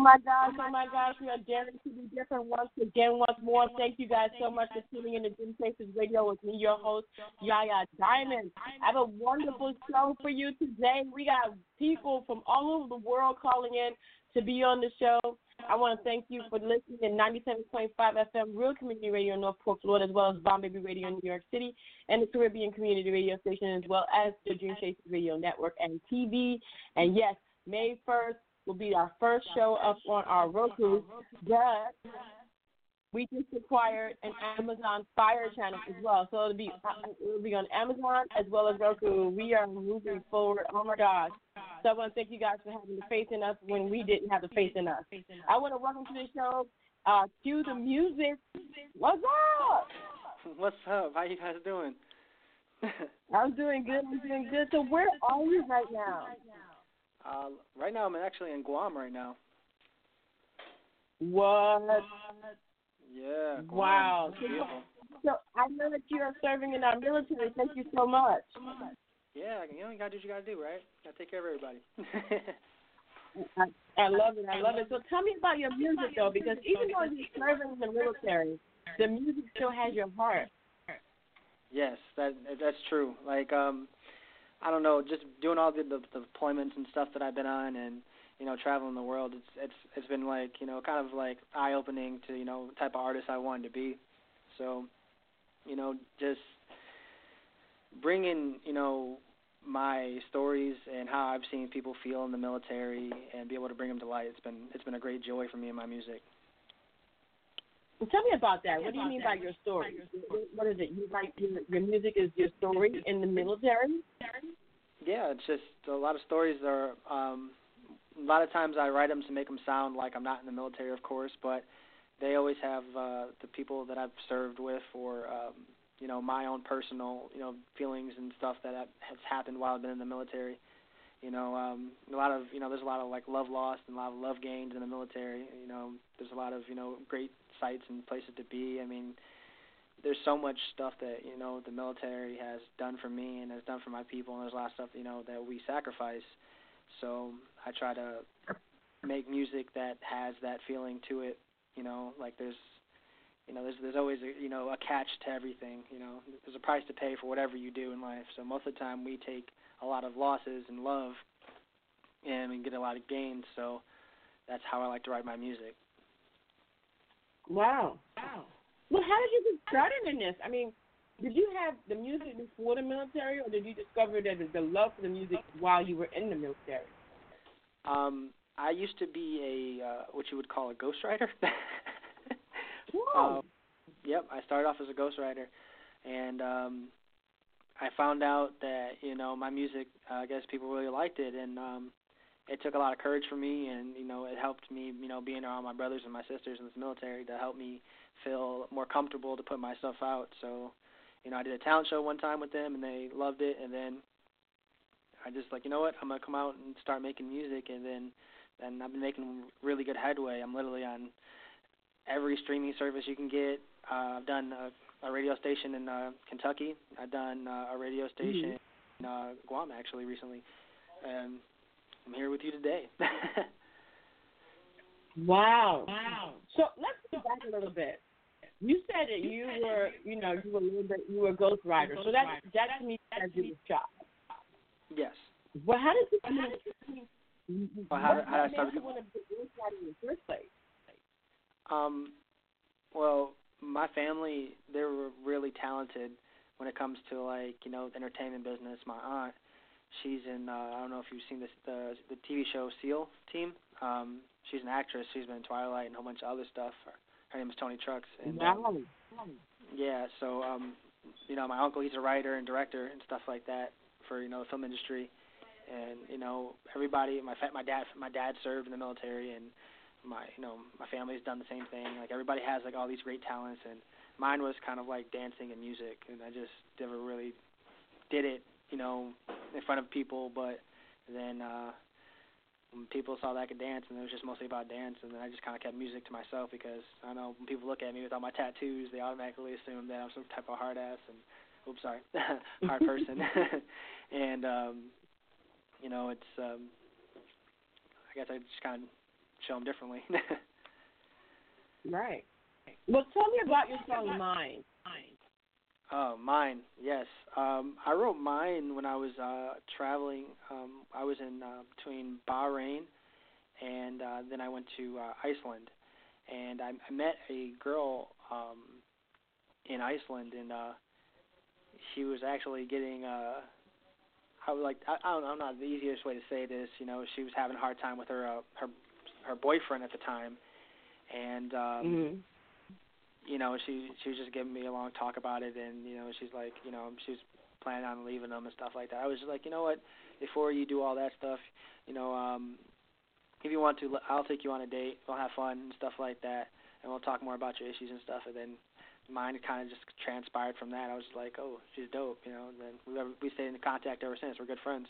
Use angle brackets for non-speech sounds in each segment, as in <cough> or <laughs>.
Oh my gosh, oh my gosh, we are daring to be different once again, once more. Thank you guys so much for tuning in to Dream Chasers Radio with me, your host, Yaya Diamond. I have a wonderful show for you today. We got people from all over the world calling in to be on the show. I want to thank you for listening to 97.5 FM Real Community Radio in Northport, Florida, as well as Bomb Baby Radio in New York City, and the Caribbean Community Radio Station, as well as the Dream Chasers Radio Network and TV. And yes, May 1st, will be our first show up on our Roku. But we just acquired an Amazon Fire channel as well, so it'll be it'll be on Amazon as well as Roku. We are moving forward. Oh my gosh! So I want to thank you guys for having the faith in us when we didn't have the faith in us. I want to welcome to the show. Uh, Q the Music. What's up? What's up? How you guys doing? <laughs> I'm doing good. I'm doing good. So where are you right now? Uh, right now, I'm actually in Guam right now. What? Yeah. Guam. Wow. So I know that you are serving in our military. Thank you so much. Yeah, you know, you gotta do what you gotta do, right? Gotta take care of everybody. <laughs> I, I love it. I love it. So tell me about your music, though, because even though you're serving in the military, the music still has your heart. yes, that that's true. Like, um, I don't know, just doing all the, the the deployments and stuff that I've been on, and you know, traveling the world. It's it's it's been like you know, kind of like eye opening to you know, type of artist I wanted to be. So, you know, just bringing you know my stories and how I've seen people feel in the military and be able to bring them to light. It's been it's been a great joy for me in my music. Well, tell me about that. What do you mean by your story? What is it? You write your, your music is your story in the military? Yeah, it's just a lot of stories are. um A lot of times I write them to make them sound like I'm not in the military, of course, but they always have uh the people that I've served with or um you know my own personal you know feelings and stuff that has happened while I've been in the military. You know, um a lot of you know there's a lot of like love lost and a lot of love gained in the military. You know, there's a lot of you know great sites and places to be. I mean, there's so much stuff that you know the military has done for me and has done for my people, and there's a lot of stuff you know that we sacrifice. So I try to make music that has that feeling to it. You know, like there's you know there's there's always a you know a catch to everything. You know, there's a price to pay for whatever you do in life. So most of the time we take a lot of losses and love, and we get a lot of gains. So that's how I like to write my music. Wow. Wow. Well, how did you get started in this? I mean, did you have the music before the military, or did you discover that the love for the music while you were in the military? Um, I used to be a uh, what you would call a ghostwriter. <laughs> Whoa. um, yep, I started off as a ghostwriter, and um, I found out that you know my music, uh, I guess people really liked it, and um, it took a lot of courage for me, and you know it helped me, you know, being around my brothers and my sisters in this military to help me feel more comfortable to put my stuff out. So, you know, I did a talent show one time with them, and they loved it, and then I just like, you know what, I'm gonna come out and start making music, and then and I've been making really good headway. I'm literally on every streaming service you can get. Uh, I've done a, a radio station in uh, Kentucky. I've done uh, a radio station Mm-hmm. in uh, Guam actually recently, and I'm here with you today. Wow. <laughs> Wow. So let's go back a little bit. You said that you were, you know, you were a little bit, you were a ghostwriter. So that that to me says you were job. yes. Well, how did you? How did you Well, how- how did I start you want to be a ghostwriter in the first place? Um, well, my family they were really talented when it comes to like you know the entertainment business. My aunt, she's in uh, I don't know if you've seen this the the TV show SEAL Team. Um, she's an actress. She's been in Twilight and a whole bunch of other stuff. Her, her name is Toni Trucks. And, um, yeah, so um, you know, my uncle he's a writer and director and stuff like that for you know the film industry, and you know everybody. My fa- my dad my dad served in the military, and my you know my family's done the same thing. Like everybody has like all these great talents, and mine was kind of like dancing and music, and I just never really did it, you know, in front of people. But then uh, when people saw that I could dance, and it was just mostly about dance, and then I just kind of kept music to myself because I know when people look at me with all my tattoos, they automatically assume that I'm some type of hard ass and oops sorry <laughs> hard person, <laughs> and um, you know it's um, I guess I just kind of show them differently. <laughs> right. Well, tell me about your song "Mine." Oh, mine. Yes. Um, I wrote mine when I was uh, traveling. Um, I was in uh, between Bahrain and uh, then I went to uh, Iceland, and I, I met a girl um, in Iceland, and uh, she was actually getting. Uh, I would like. I, I don't know. Not the easiest way to say this. You know, she was having a hard time with her uh, her her boyfriend at the time, and um, mm-hmm. you know she she was just giving me a long talk about it, and you know she's like you know she was planning on leaving them and stuff like that. I was just like you know what, before you do all that stuff, you know um, if you want to, I'll take you on a date. We'll have fun and stuff like that, and we'll talk more about your issues and stuff. And then mine kind of just transpired from that. I was like, oh, she's dope, you know. And then we we stayed in contact ever since. We're good friends.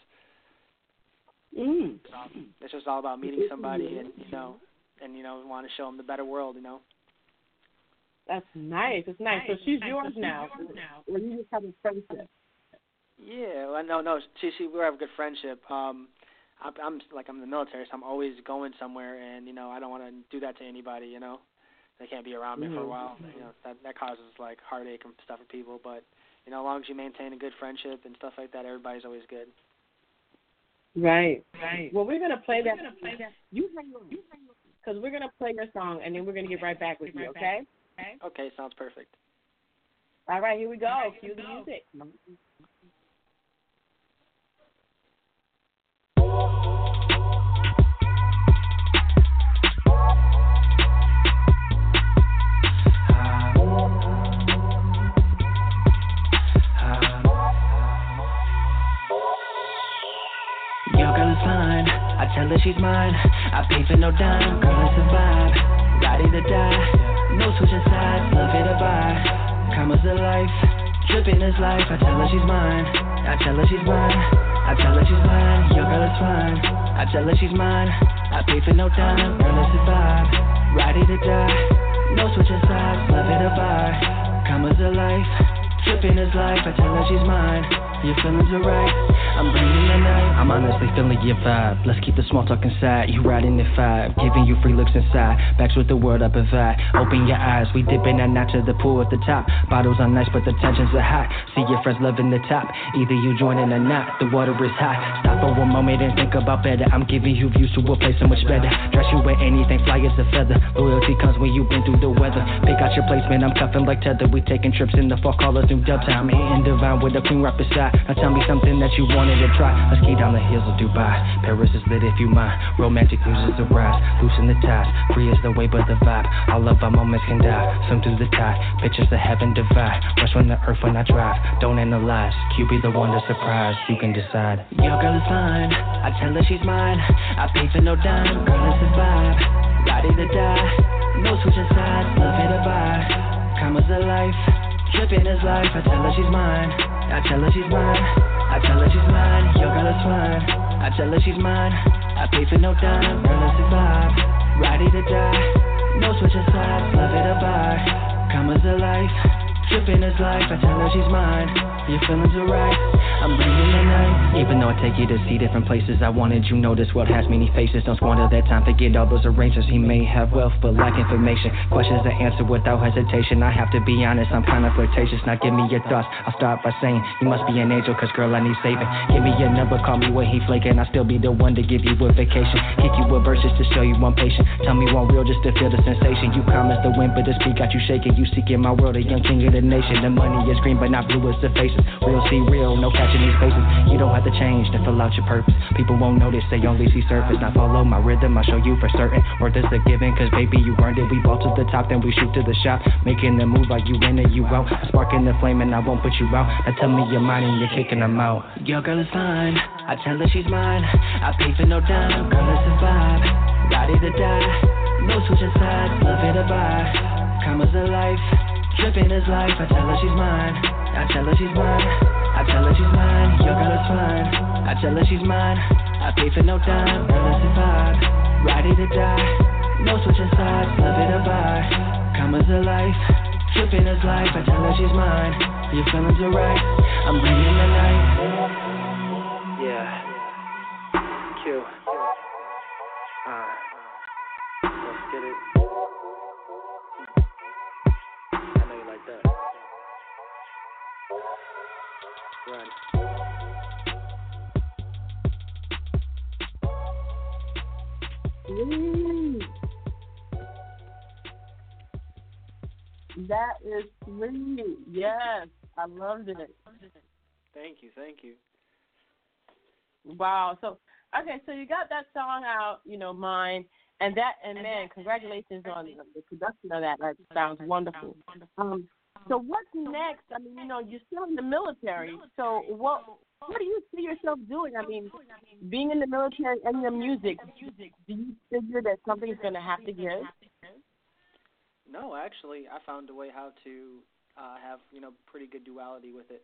Mm. Um, it's just all about meeting somebody and you know, and you know, want to show them the better world, you know. That's nice. It's nice. So she's yours now. Or you just have a friendship. Yeah. Well, no, no. She, she, we have a good friendship. Um, I'm, I'm like I'm in the military, so I'm always going somewhere, and you know, I don't want to do that to anybody. You know, they can't be around me mm-hmm. for a while. You know, that that causes like heartache and stuff for people. But you know, as long as you maintain a good friendship and stuff like that, everybody's always good. Right, right. Well, we're gonna play that. Gonna play that. You hang on, because we're gonna play your song, and then we're gonna get right back with you. Okay? Okay. Okay. Sounds perfect. All right, here we go. Cue the music. Tell her she's mine. I pay for no dime, girl, it's a vibe. Ready to die, no switching sides, love it or buy. Commas of life, dripping is life. I tell her she's mine. I tell her she's mine. I tell her she's mine. Your girl is fine. I tell her she's mine. I pay for no dime, girl, it's a vibe. Ready to die, no switching sides, love it or buy. Commas of life, dripping is life. I tell her she's mine. Your feelings are right. I'm bringing the night. I'm honestly feeling your vibe. Let's keep the small talk inside. You riding the five, giving you free looks inside. Backs with the world up provide. Open your eyes. We dipping that night to the pool at the top. Bottles are nice, but the tensions are high. See your friends loving the top. Either you joining or not. The water is high. Stop for one moment and think about better. I'm giving you views to a place so much better. Dress you with anything, fly as a feather. Loyalty comes when you've been through the weather. Pick out your placement. I'm cuffing like tether. We taking trips in the fall, call us new dub time. Eating divine with a queen right beside. Now tell me something that you wanted to try. Let's keep down the hills of Dubai. Paris is lit if you mind. Romantic is a rise. Loosen the ties. Free is the way, but the vibe. All of our moments can die. Swim through the tide. Pictures of heaven divide. Rush from the earth when I drive. Don't analyze. Q be the one to surprise. You can decide. Your girl is fine. I tell her she's mine. I pay for no dime. Girl, it's a vibe. Body to die. No switching sides. Love it or buy. Commas of life. Tripping is life. I tell her she's mine. I tell her she's mine. I tell her she's mine. Your girl is fine. I tell her she's mine. I pay for no dime. Girl, it's a vibe. Ready to die. No switching sides. Love it or buy. Commas of life. Tripping is life. I tell her she's mine. Your feelings are right. I'm bringing the night. Even though I take you to see different places, I wanted you know this world has many faces. Don't squander that time. Forget all those arrangements. He may have wealth, but lack information. Questions to answer without hesitation. I have to be honest. I'm kind of flirtatious. Now give me your thoughts. I'll start by saying you must be an angel, cause girl I need saving. Give me your number. Call me when he flaking. I'll still be the one to give you a vacation. Kick you with verses to show you I'm patient. Tell me one real just to feel the sensation. You promised the wind, but the speed got you shaking. You seek in my world, a young king of the nation. The money is green, but not blue as the faces. Real see real, no catching these faces. You don't have to change to fill out your purpose. People won't notice, they only see surface. Now follow my rhythm, I'll show you for certain. Worth is a given, cause baby, you earned it. We ball to the top, then we shoot to the shop. Making the move like you in or you out. Sparking the flame, and I won't put you out. Now tell me your mind, and you're kicking them out. Your girl is fine, I tell her she's mine. I pay for no dime, girl, it's a vibe. Body to die. No switching sides, love it or buy. Commas of life, tripping is life. I tell her she's mine. I tell her she's mine. I tell her she's mine. Your girl is fine. I tell her she's mine. I pay for no dime, unless it's vibe. Ready to die. No switching sides, love it or buy. Commas of life, tripping is life. I tell her she's mine. Your feelings are right. I'm bringing the night. Yeah. Q. Uh, let's get it. Sweet. That is sweet. Yes, I loved it. Thank you, thank you. Wow. So okay, so you got that song out, you know, mine, and that, and man, congratulations on the, the production of that. That sounds wonderful. Um, so what's next? I mean, you know, you're still in the military. So what what do you see yourself doing? I mean, being in the military and the music. Do you figure that something's going to have to give? No, actually, I found a way how to uh, have you know pretty good duality with it.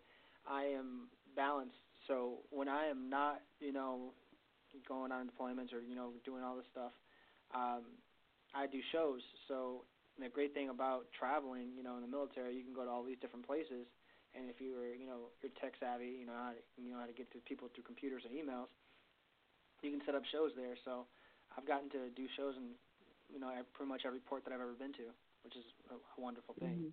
I am balanced, so when I am not you know going on deployments or you know doing all this stuff, um, I do shows. So the great thing about traveling, you know, in the military, you can go to all these different places, and if you are you know you're tech savvy, you know how to, you know how to get to people through computers and emails, you can set up shows there. So I've gotten to do shows in you know pretty much every port that I've ever been to which is a, wonderful thing.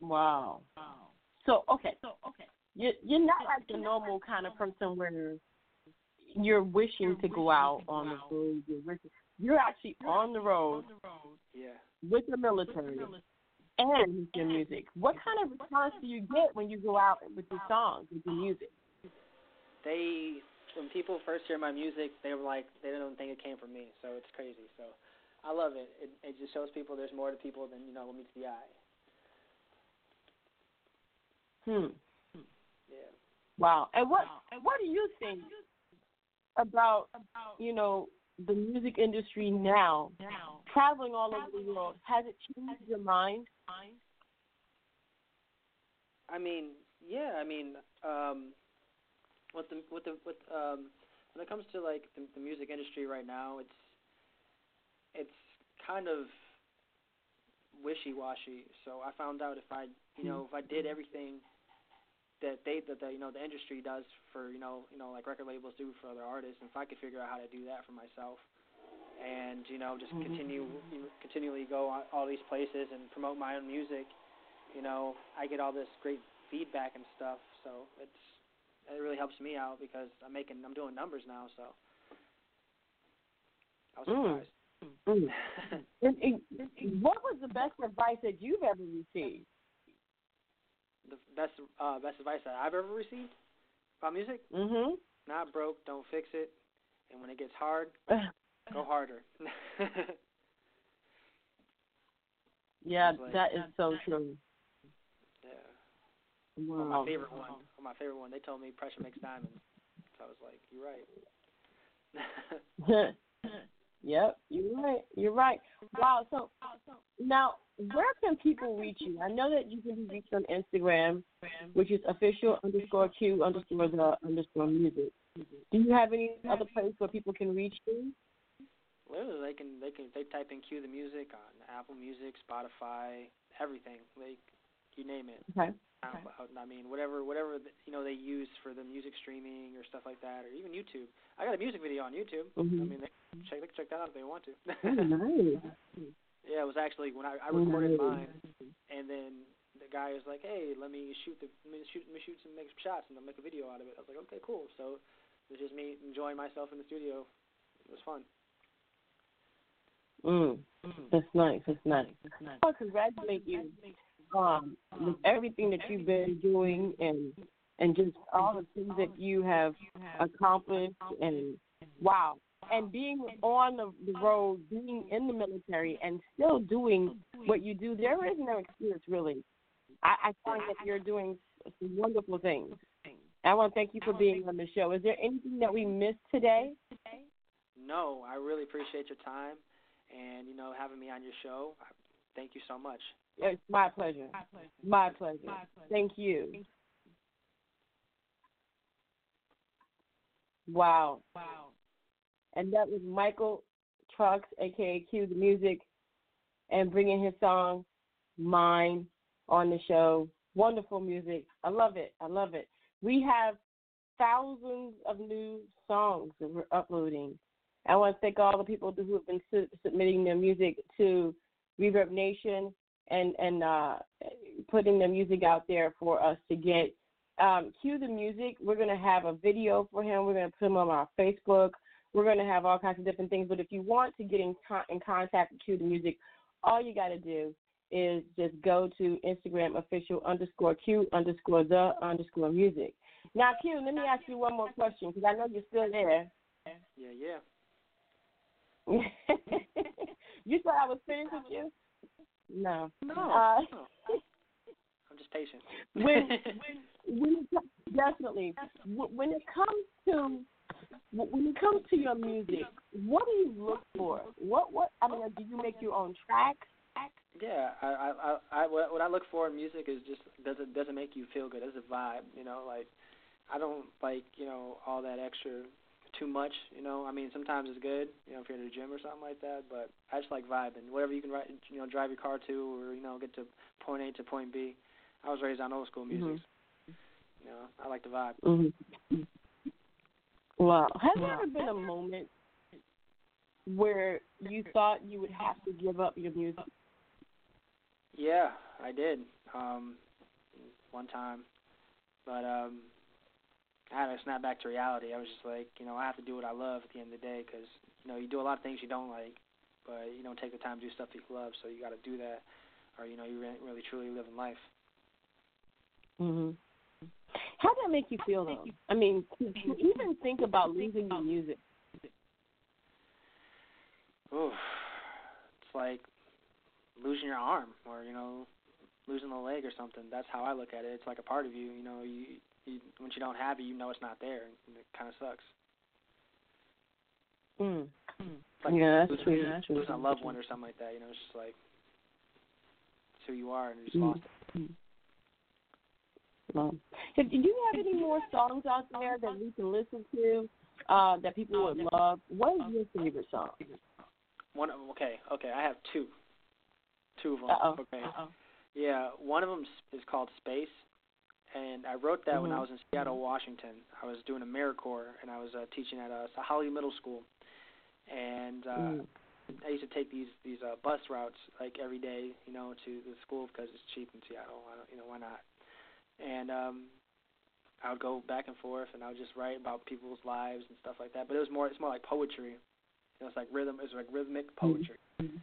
Wow. Wow. So okay, so okay, you you're not like the normal kind of person where you're wishing to go out on the road. You're wishing, you're actually on the road Yeah. with the military and with your music. What kind of response do you get when you go out with your songs, with your music? They when people first hear my music, they were like they don't think it came from me, so it's crazy. So I love it. It it just shows people there's more to people than you know what meets the eye. Hmm. Yeah. Wow. And what And what do you think about you know the music industry now, traveling all over the world? Has it changed your mind? I mean, yeah. I mean, um, with the with the with um, when it comes to like the, the music industry right now, it's it's kind of wishy-washy. So I found out if I, you know, if I did everything that they that the you know the industry does for you know you know like record labels do for other artists, and if I could figure out how to do that for myself, and you know just continue continually go on all these places and promote my own music, you know I get all this great feedback and stuff. So it's it really helps me out because I'm making I'm doing numbers now. So I was Mm. surprised. Mm. <laughs> And, and what was the best advice that you've ever received? The best uh best advice that I've ever received about music? Mm-hmm. Not broke, don't fix it. And when it gets hard, <laughs> go harder. <laughs> yeah, like- that is so true. yeah. Well, Wow. my favorite one. Well, my favorite one. They told me pressure makes diamonds. So I was like, you're right. <laughs> yep, you're right. You're right. Wow. So now, where can people reach you? I know that you can be reached on Instagram, which is official underscore Q underscore the underscore music. Do you have any other place where people can reach you? Literally, they can they can they type in Q the Music on Apple Music, Spotify, everything. Like you name it. Okay. SoundCloud. I mean, whatever whatever you know they use for the music streaming or stuff like that, or even YouTube. I got a music video on YouTube. Mhm. I mean, they can check they can check that out if they want to. Oh, <laughs> nice. yeah, it was actually when I I recorded Nice. mine, and then the guy was like, "Hey, let me shoot the let me shoot let me shoot some make some shots and I'll make a video out of it." I was like, "Okay, cool." So it was just me enjoying myself in the studio. It was fun. Mm. That's nice. That's nice. I want to congratulate you um, with everything that you've been doing and and just all the things that you have accomplished and wow. And being on the, the road, being in the military, and still doing what you do, there is no excuse, really. I, I find that you're doing some wonderful things. I want to thank you for being on the show. Is there anything that we missed today? no, I really appreciate your time and you know having me on your show. Thank you so much. It's my pleasure. My pleasure. My pleasure. My pleasure. Thank you. Wow. Wow. And that was Michael Trucks, aka Q the Music, and bringing his song "Mine" on the show. Wonderful music. I love it. I love it. We have thousands of new songs that we're uploading. I want to thank all the people who have been su- submitting their music to ReverbNation and and uh, putting the music out there for us to get. Um, Q the Music. We're gonna have a video for him. We're gonna put him on our Facebook. We're gonna have all kinds of different things. But if you want to get in, con- in contact with Q the Music, all you got to do is just go to Instagram official underscore Q underscore the underscore music. Now, Q, let me ask you one more question because I know you're still there. Yeah, yeah. <laughs> you thought I was finished with you? No. No. Uh. I'm just patient. when, <laughs> when, when it, definitely, when it comes to when it comes to your music, what do you look for? What what I mean, do you make your own tracks? Yeah, I I I what I look for in music is just does it does it make you feel good? Does it vibe? You know, like I don't like you know all that extra too much. You know, I mean sometimes it's good. You know, if you're in the gym or something like that. But I just like vibing. Whatever you can ride, you know, drive your car to, or you know, get to point A to point B. I was raised on old school music. Mm-hmm. You know, I like the vibe. Mm-hmm. Wow. Has there ever been a moment where you thought you would have to give up your music? Yeah, I did. Um, one time, but um, I had to snap back to reality. I was just like, you know, I have to do what I love at the end of the day because you know you do a lot of things you don't like, but you don't take the time to do stuff that you love. So you got to do that, or you know you really, really truly live in life. Mhm. How did that make you feel though? I mean, to, to even think about losing your music. Oof. It's like losing your arm or, you know, losing a leg or something. That's how I look at it. It's like a part of you, you know, you, you once you don't have it, you know it's not there and it kind of sucks. Mm. like yeah, that's losing, true. That's losing a loved one or something like that, you know, it's just like it's who you are and you just mm. lost it. Mm. Well, do you have any more songs out there that we can listen to uh, that people would love? What is your favorite song? One. Okay. Okay. I have two. Two of them. Uh-oh. Okay. Uh-oh. Yeah. One of them is called Space, and I wrote that mm-hmm. when I was in Seattle, Washington. I was doing AmeriCorps, and I was uh, teaching at a Holly Middle School, and uh, mm. I used to take these these uh, bus routes like every day, you know, to the school because it's cheap in Seattle. I don't, you know, why not? and um I would go back and forth and I would just write about people's lives and stuff like that. But it was more it's more like poetry. You know, it's like rhythm it's like rhythmic poetry. Mm-hmm.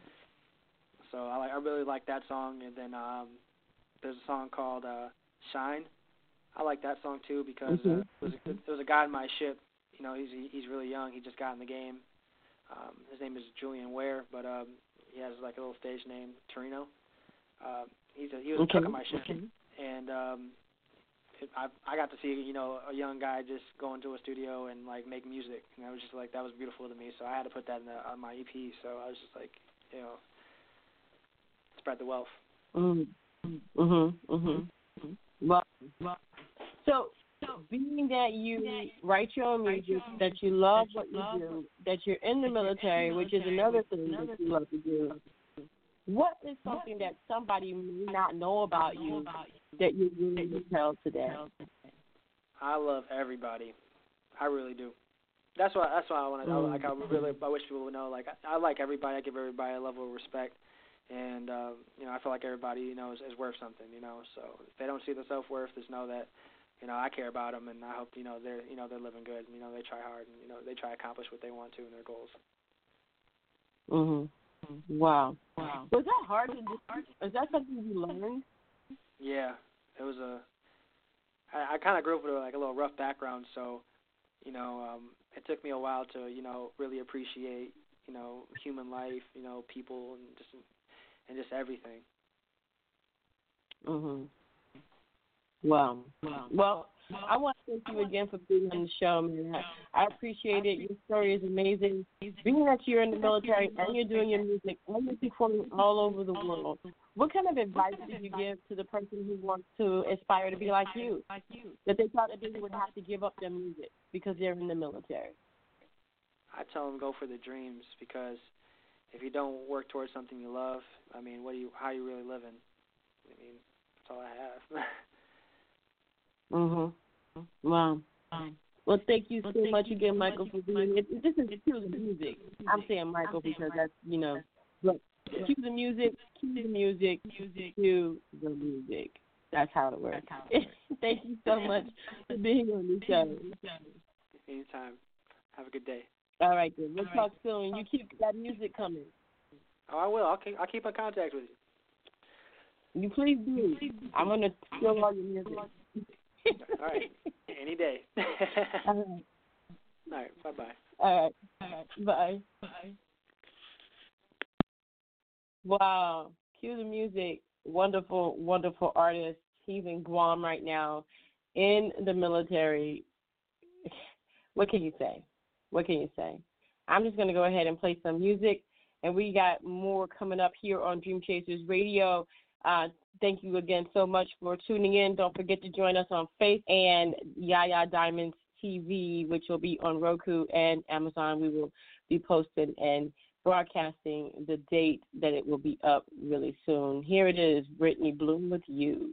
So I like I really like that song and then um there's a song called uh Shine. I like that song too because mm-hmm. uh, it was a, there was a guy in my ship, you know, he's he's really young, he just got in the game. Um his name is Julian Ware, but um he has like a little stage name, Torino. Um he's a he was okay. a cook on my ship. And um I I got to see you know a young guy just go into a studio and like make music, and I was just like that was beautiful to me. So I had to put that in the, on my EP. So I was just like, you know, spread the wealth. Mhm. Mhm. Mhm. Well, well, so being that you write your own music, that you love what you do, that you're in the military, which is another thing that you love to do. What is something that somebody may not know about you that you really would tell today? I love everybody. I really do. That's why. That's why I want to. Like I really. I wish people would know. Like I, I like everybody. I give everybody a level of respect, and um, you know I feel like everybody you know is, is worth something. You know, so if they don't see the self worth, just know that you know I care about them, and I hope you know they're you know they're living good. And, you know they try hard, and you know they try to accomplish what they want to in their goals. Mhm. Wow. Wow. Was that hard to do? Is that something you learned? Yeah, it was a. I, I kind of grew up with a, like a little rough background, so you know, um, it took me a while to you know really appreciate you know human life, you know people, and just and just everything. Mhm. Wow. Wow. Well, I want to thank you again for being on the show, man. I appreciate it. Your story is amazing. Being that you're in the military and you're doing your music and you're performing all over the world, what kind of advice did you give to the person who wants to aspire to be like you? That they thought that they would have to give up their music because they're in the military? I tell them go for the dreams because if you don't work towards something you love, I mean, what do you how are you really living? I mean, that's all I have. <laughs> mhm. Wow. Well, thank you so much again, Michael, for being it. This is the music. I'm saying Michael because that's you know, look, cue the music, cue the music, music, cue the music. That's how it <laughs> works. thank you so much for being on the show. Anytime. Have a good day. All right, then. We'll talk soon. You keep that music coming. Oh, I will. I'll keep, I'll keep in contact with you. You please do. I'm gonna steal all your music. <laughs> all right. Any day. <laughs> all right. All right. Bye bye. All right. All right. Bye. Bye. Wow. Q the Music. Wonderful, wonderful artist. He's in Guam right now in the military. What can you say? What can you say? I'm just going to go ahead and play some music, and we got more coming up here on Dream Chasers Radio. Uh, thank you again so much for tuning in. Don't forget to join us on Faith and Yaya Diamonds TV, which will be on Roku and Amazon. We will be posting and broadcasting the date that it will be up really soon. Here it is, Brittany Bloom with you.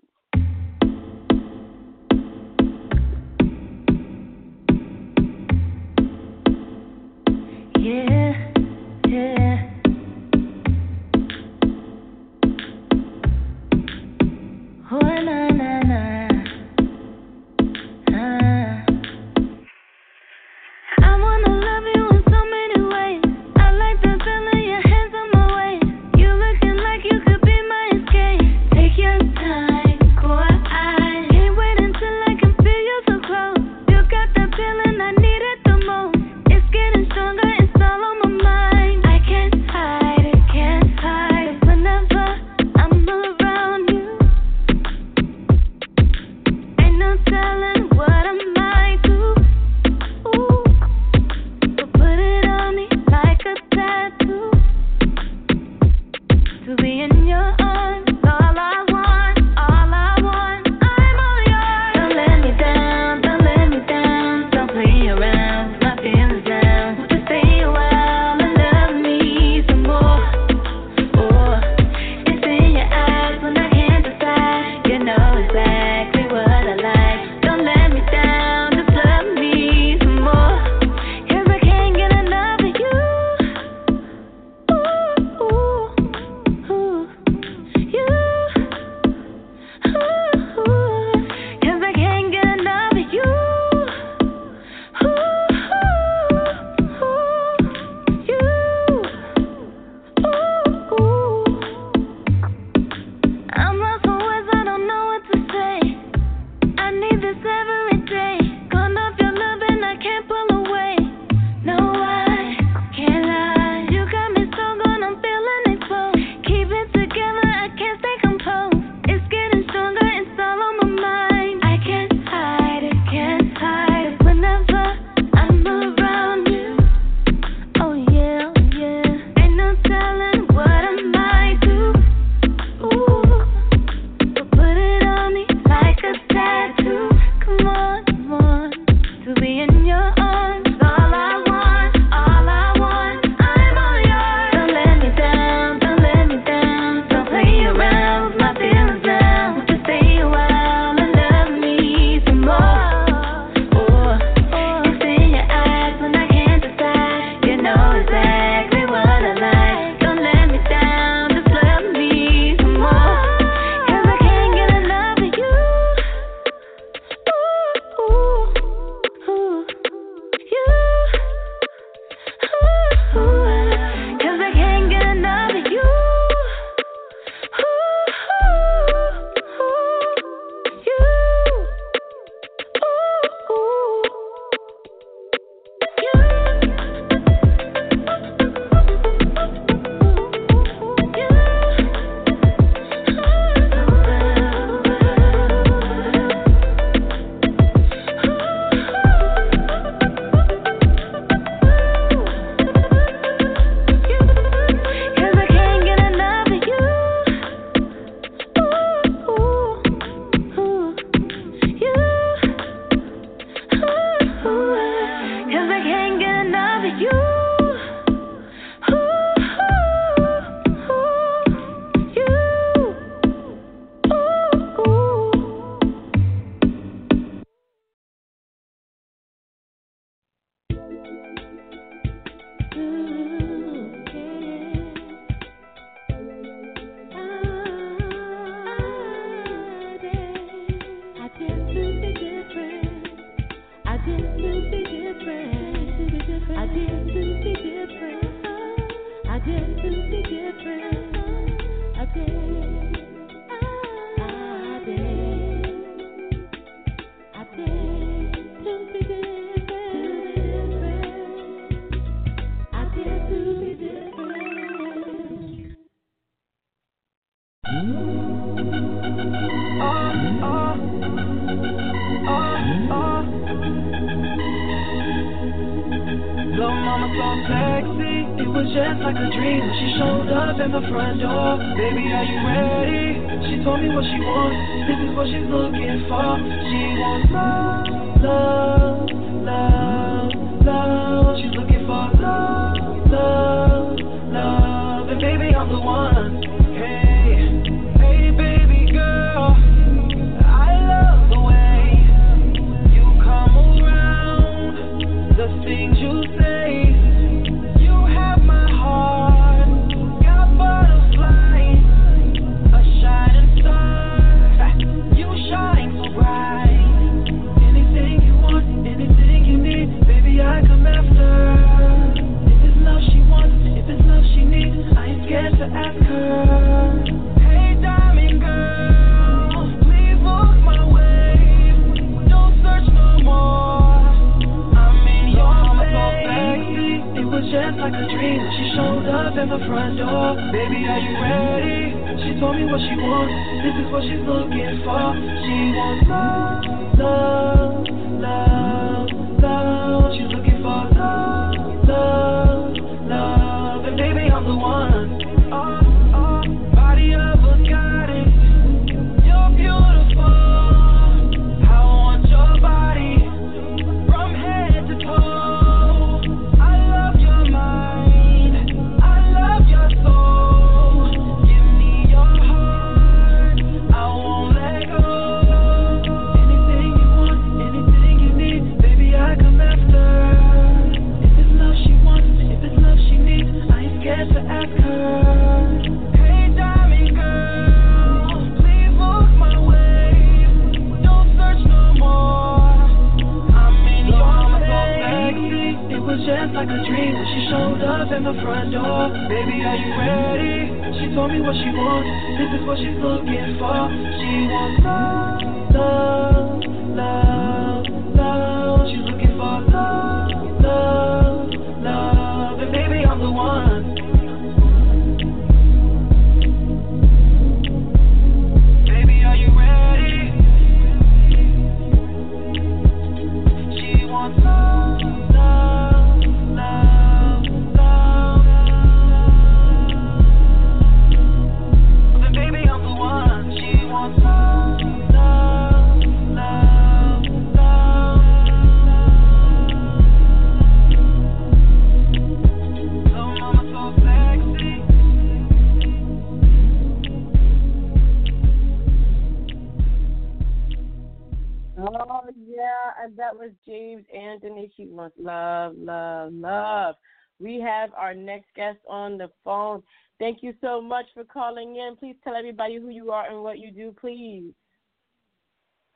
Love. We have our next guest on the phone. Thank you so much for calling in. Please tell everybody who you are and what you do, please.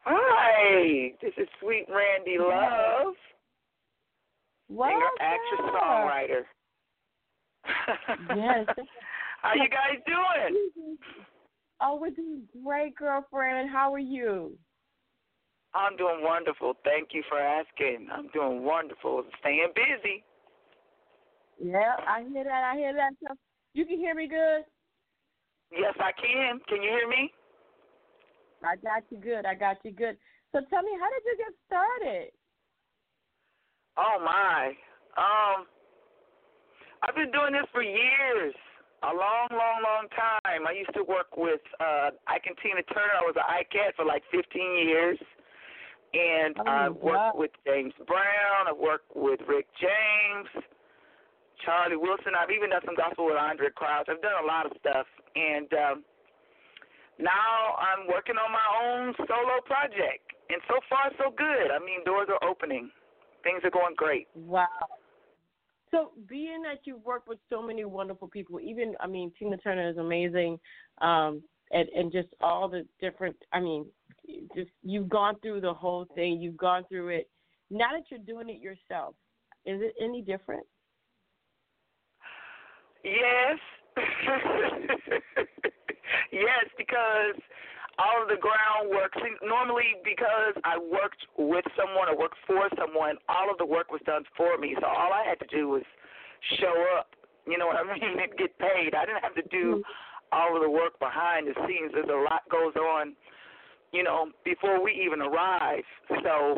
Hi, this is Sweet Randi Love, Welcome. singer, actress, songwriter. yes. <laughs> How you guys doing? Oh, we're doing great, girlfriend. How are you? I'm doing wonderful. Thank you for asking. I'm doing wonderful. Staying busy. Yeah, I hear that. I hear that. So you can hear me good? Yes, I can. Can you hear me? I got you good. I got you good. So tell me, how did you get started? Oh my. Um I've been doing this for years. A long, long, long time. I used to work with uh Ike and Tina Turner. I was an Ikette for like fifteen years and oh I've worked with James Brown. I've worked with Rick James, Charlie Wilson. I've even done some gospel with Andraé Crouch. I've done a lot of stuff, and um, now I'm working on my own solo project. And so far, so good. I mean, doors are opening. Things are going great. Wow. So, being that you've worked with so many wonderful people, even I mean, Tina Turner is amazing, um, and and just all the different. I mean, just you've gone through the whole thing. You've gone through it. Now that you're doing it yourself, is it any different? Yes. <laughs> yes, because all of the groundwork. See, normally, because I worked with someone or worked for someone, all of the work was done for me. So all I had to do was show up. You know what I <laughs> mean? And get paid. I didn't have to do all of the work behind the scenes. There's a lot goes on. You know, before we even arrive. So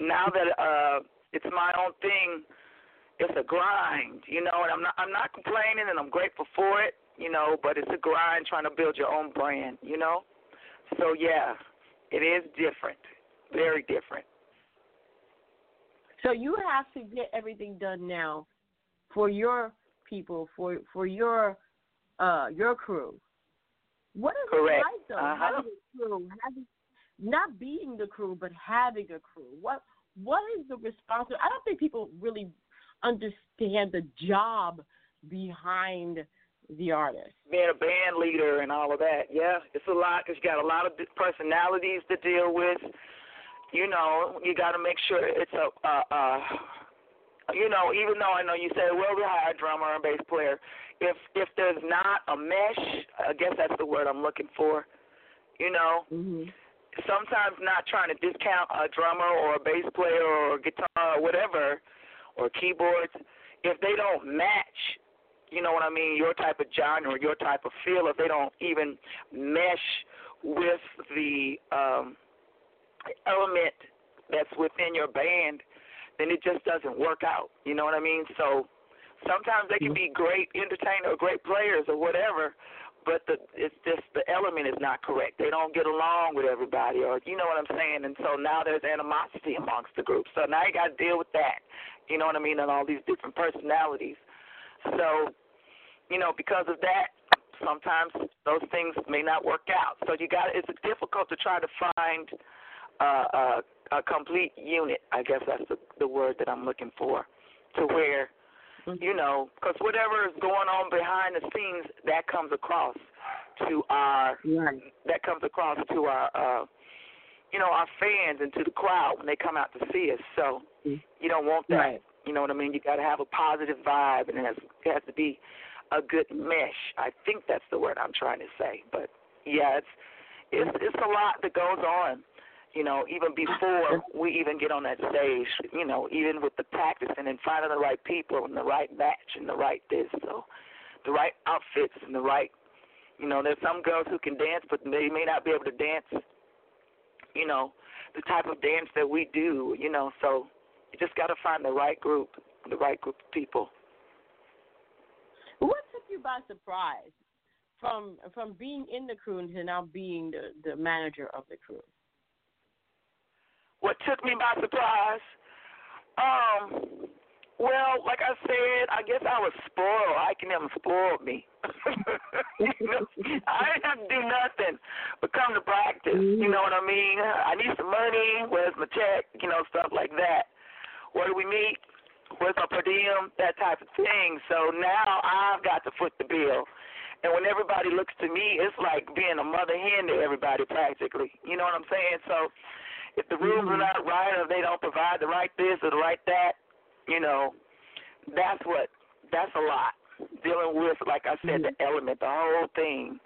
now that uh, it's my own thing, it's a grind. You know, and I'm not I'm not complaining, and I'm grateful for it. You know, but it's a grind trying to build your own brand. You know. So yeah, it is different, very different. So you have to get everything done now for your people, for for your uh your crew. What is Correct. it like though? Uh-huh. Having a crew, having not being the crew, but having a crew. What what is the responsibility? I don't think people really understand the job behind the artist. Being a band leader and all of that, yeah, it's a lot because you got a lot of personalities to deal with. You know, you got to make sure it's a, uh, uh, you know, even though I know you say, well, we hire a drummer and bass player. If if there's not a mesh, I guess that's the word I'm looking for. You know, Mm-hmm. sometimes not trying to discount a drummer or a bass player or a guitar or whatever or keyboards if they don't match you know what I mean your type of genre your type of feel if they don't even mesh with the um element that's within your band then it just doesn't work out you know what I mean so sometimes they can be great entertainers or great players or whatever but the it's just the element is not correct. They don't get along with everybody, or you know what I'm saying. And so now there's animosity amongst the group. So now you got to deal with that. You know what I mean? And all these different personalities. So, you know, because of that, sometimes those things may not work out. So you got it's difficult to try to find uh, a, a complete unit. I guess that's the, the word that I'm looking for, to where you know, because whatever is going on behind the scenes, that comes across to our Right. that comes across to our uh you know our fans and to the crowd when they come out to see us. So. Mm-hmm. you don't want that. Right. You know what I mean? You got to have a positive vibe, and it has, it has to be a good mesh. I think that's the word I'm trying to say. But yeah, it's it's it's a lot that goes on. You know, even before we even get on that stage, you know, even with the practicing and finding the right people and the right match and the right this, so the right outfits and the right, you know, there's some girls who can dance, but they may not be able to dance, you know, the type of dance that we do, you know, so you just got to find the right group, the right group of people. What took you by surprise from from being in the crew to now being the the manager of the crew? What took me by surprise? Um, well, like I said, I guess I was spoiled. I can never spoiled me. <laughs> you know, I didn't have to do nothing but come to practice. You know what I mean? I need some money. Where's my check? You know, stuff like that. Where do we meet? Where's my per diem? That type of thing. So now I've got to foot the bill. And when everybody looks to me, it's like being a mother hen to everybody practically. You know what I'm saying? So if the rules are mm-hmm. not right or they don't provide the right this or the right that, you know, that's what that's a lot. Dealing with, like I said, the mm-hmm. element, the whole thing.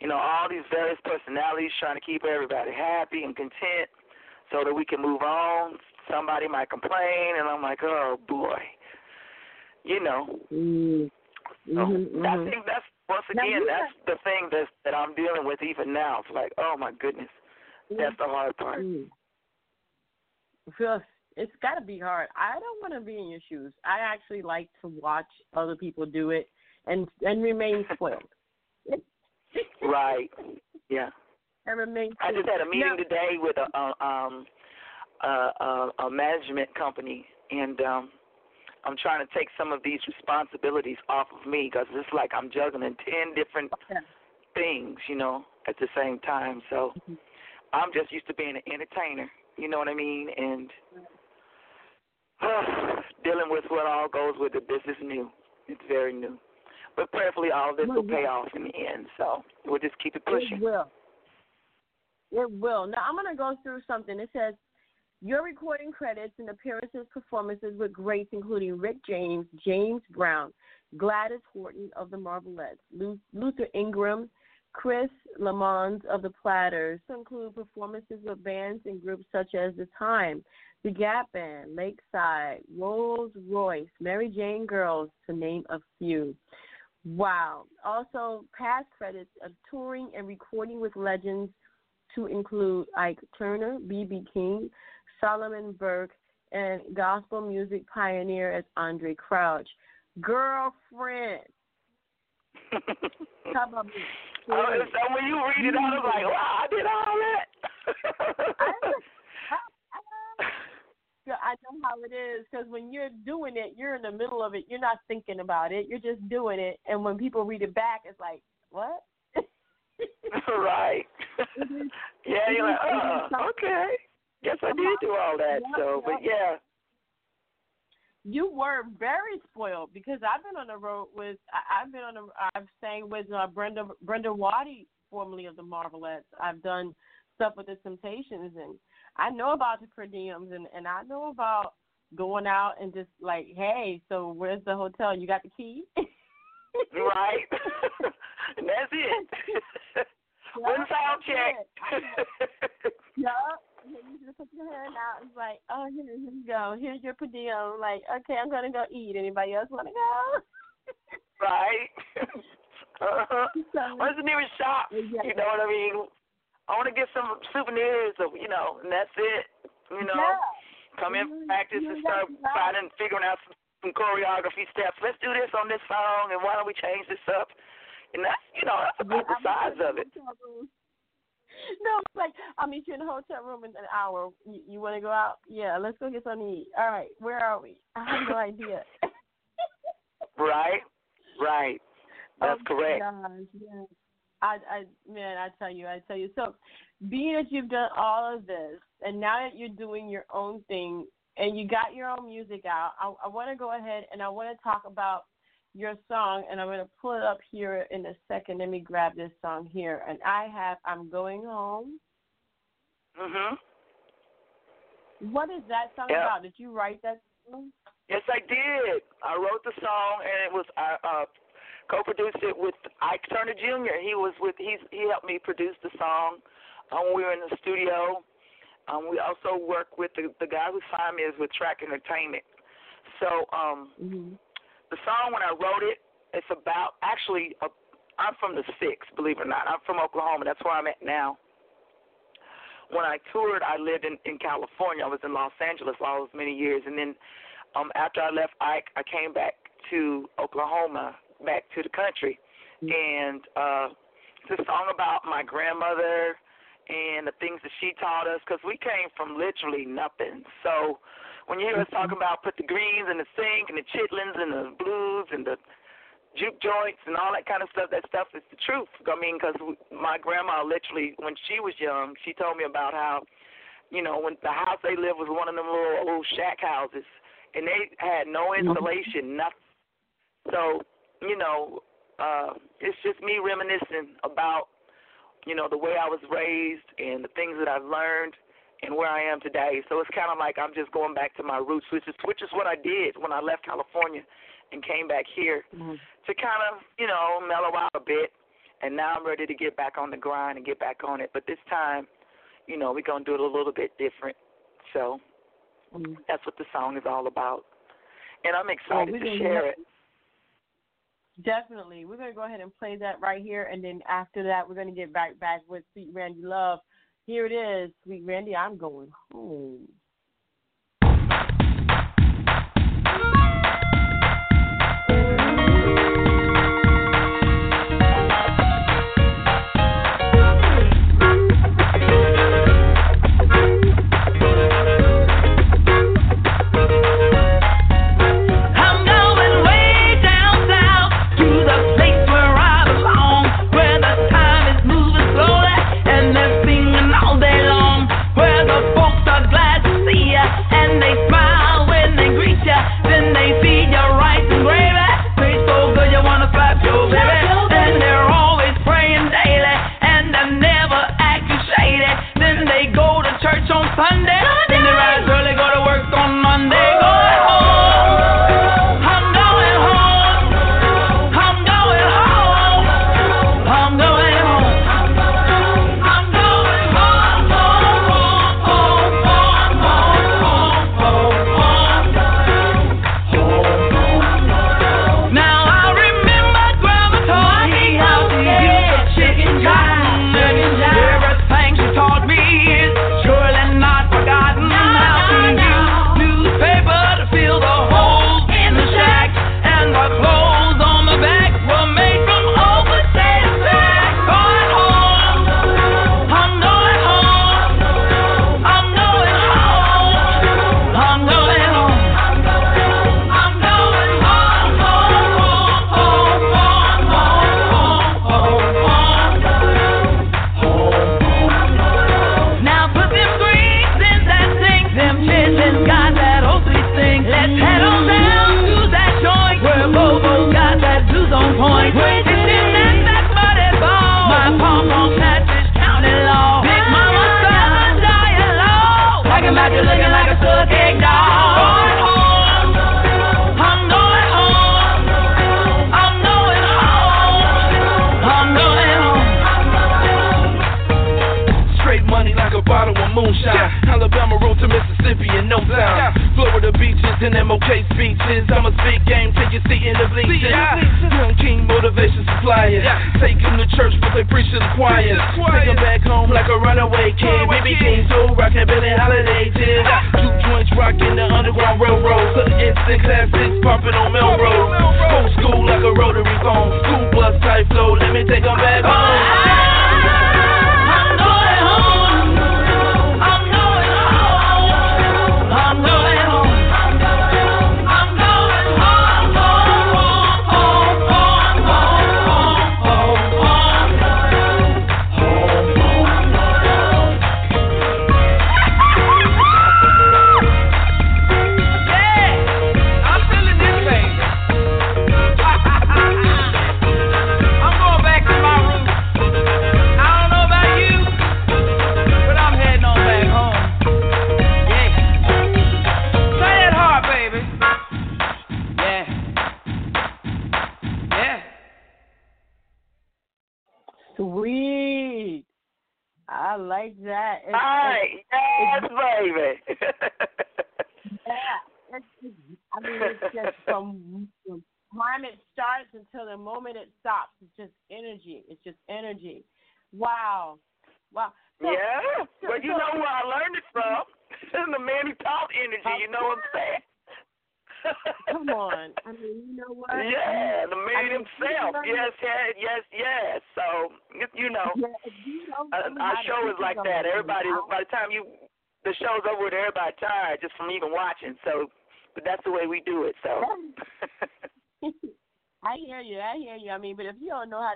You know, all these various personalities trying to keep everybody happy and content so that we can move on. Somebody might complain and I'm like, Oh boy. You know. Mm hmm. So Mhm, I mhm. think that's once again that's the thing that that I'm dealing with even now. It's like, oh my goodness. That's the hard part. Mm. Feel- It's got to be hard. I don't want to be in your shoes. I actually like to watch other people do it and and remain spoiled. Right. Yeah. <laughs> I remain. I just had a meeting Now- today with a, a um a, a, a management company, and um I'm trying to take some of these responsibilities off of me because it's like I'm juggling ten different Okay. things, you know, at the same time. So Mm-hmm. I'm just used to being an entertainer, you know what I mean, and <sighs> dealing with what all goes with it. This is new. It's very new. But prayerfully, all of this Well, will pay off in the end. So we'll just keep it pushing. It will. It will. Now I'm gonna go through something. It says Your recording credits and appearances, performances with greats including Rick James, James Brown, Gladys Horton of the Marvelettes, Luther Ingram, Chris Lamons of the Platters include performances with bands and groups such as The Time, The Gap Band, Lakeside, Rose Royce, Mary Jane Girls, to name a few. Wow. Also, past credits of touring and recording with legends to include Ike Turner, B.B. King, Solomon Burke, and gospel music pioneer as Andraé Crouch. Girlfriend. <laughs> How about me? Oh, so when you read it, I was like, wow, I did all that. I <laughs> <laughs> know how it is because when you're doing it, you're in the middle of it. You're not thinking about it. You're just doing it, and when people read it back, it's like, what? right. yeah, you're like, oh, okay. Yes, I did do all that. So, but yeah. You were very spoiled because I've been on the road with I've been on the I've sang with uh, Brenda Brenda Waddy, formerly of the Marvelettes. I've done stuff with the Temptations, and I know about the per diems, and and I know about going out and just like, hey, so where's the hotel? You got the key? right. <laughs> and That's it. <laughs> One sound check. yep you just put your hand out. It's like, oh, here, here you go. Here's your per diem. Like, okay, I'm gonna go eat. Anybody else want to go? right. uh-huh. So, the nearest shop? Yeah. You know what I mean? I want to get some souvenirs of, you know, and that's it. You know, yeah. come in, mm-hmm. practice, and start finding, figuring out some, some choreography steps. Let's do this on this song, and why don't we change this up? And that's, you know, that's about yeah, the size of it <laughs> no, it's like I'll meet you in the hotel room in an hour. You, you want to go out? Yeah, let's go get something to eat. All right, where are we? I have no <laughs> idea. right, right. That's oh, correct. Gosh, yeah. I, I, man, I tell you, I tell you. So, being that you've done all of this, and now that you're doing your own thing, and you got your own music out, I, I want to go ahead and I want to talk about your song, and I'm going to pull it up here in a second. Let me grab this song here. And I have I'm Going Home. Mhm. What is that song about? Did you write that song? Yes, I did. I wrote the song, and it was I uh, co-produced it with Ike Turner Jr. He was with he's he helped me produce the song um, when we were in the studio. Um, we also work with the the guy who signed me is with Track Entertainment. So um, mm-hmm the song when I wrote it, it's about actually. A, I'm from the six, believe it or not. I'm from Oklahoma. That's where I'm at now. When I toured, I lived in in California. I was in Los Angeles all those many years, and then um after I left Ike, I came back to Oklahoma, back to the country, mm-hmm. and uh, it's a song about my grandmother and the things that she taught us because we came from literally nothing. So when you hear us talking about put the greens in the sink and the chitlins and the blues and the juke joints and all that kind of stuff, that stuff is the truth. I mean, because my grandma literally, when she was young, she told me about how, you know, when the house they lived was one of them little old shack houses, and they had no insulation, nothing. So, you know, uh, it's just me reminiscing about, you know, the way I was raised and the things that I've learned and where I am today. So it's kind of like I'm just going back to my roots, which is which is what I did when I left California and came back here mm-hmm. to kind of you know mellow out a bit. And now I'm ready to get back on the grind and get back on it. But this time, you know, we're gonna do it a little bit different. So mm-hmm. that's what the song is all about, and I'm excited well, to share it. Definitely. We're going to go ahead and play that right here. And then after that, we're going to get back back with Sweet Randi Love. Here it is, Sweet Randi. I'm going home.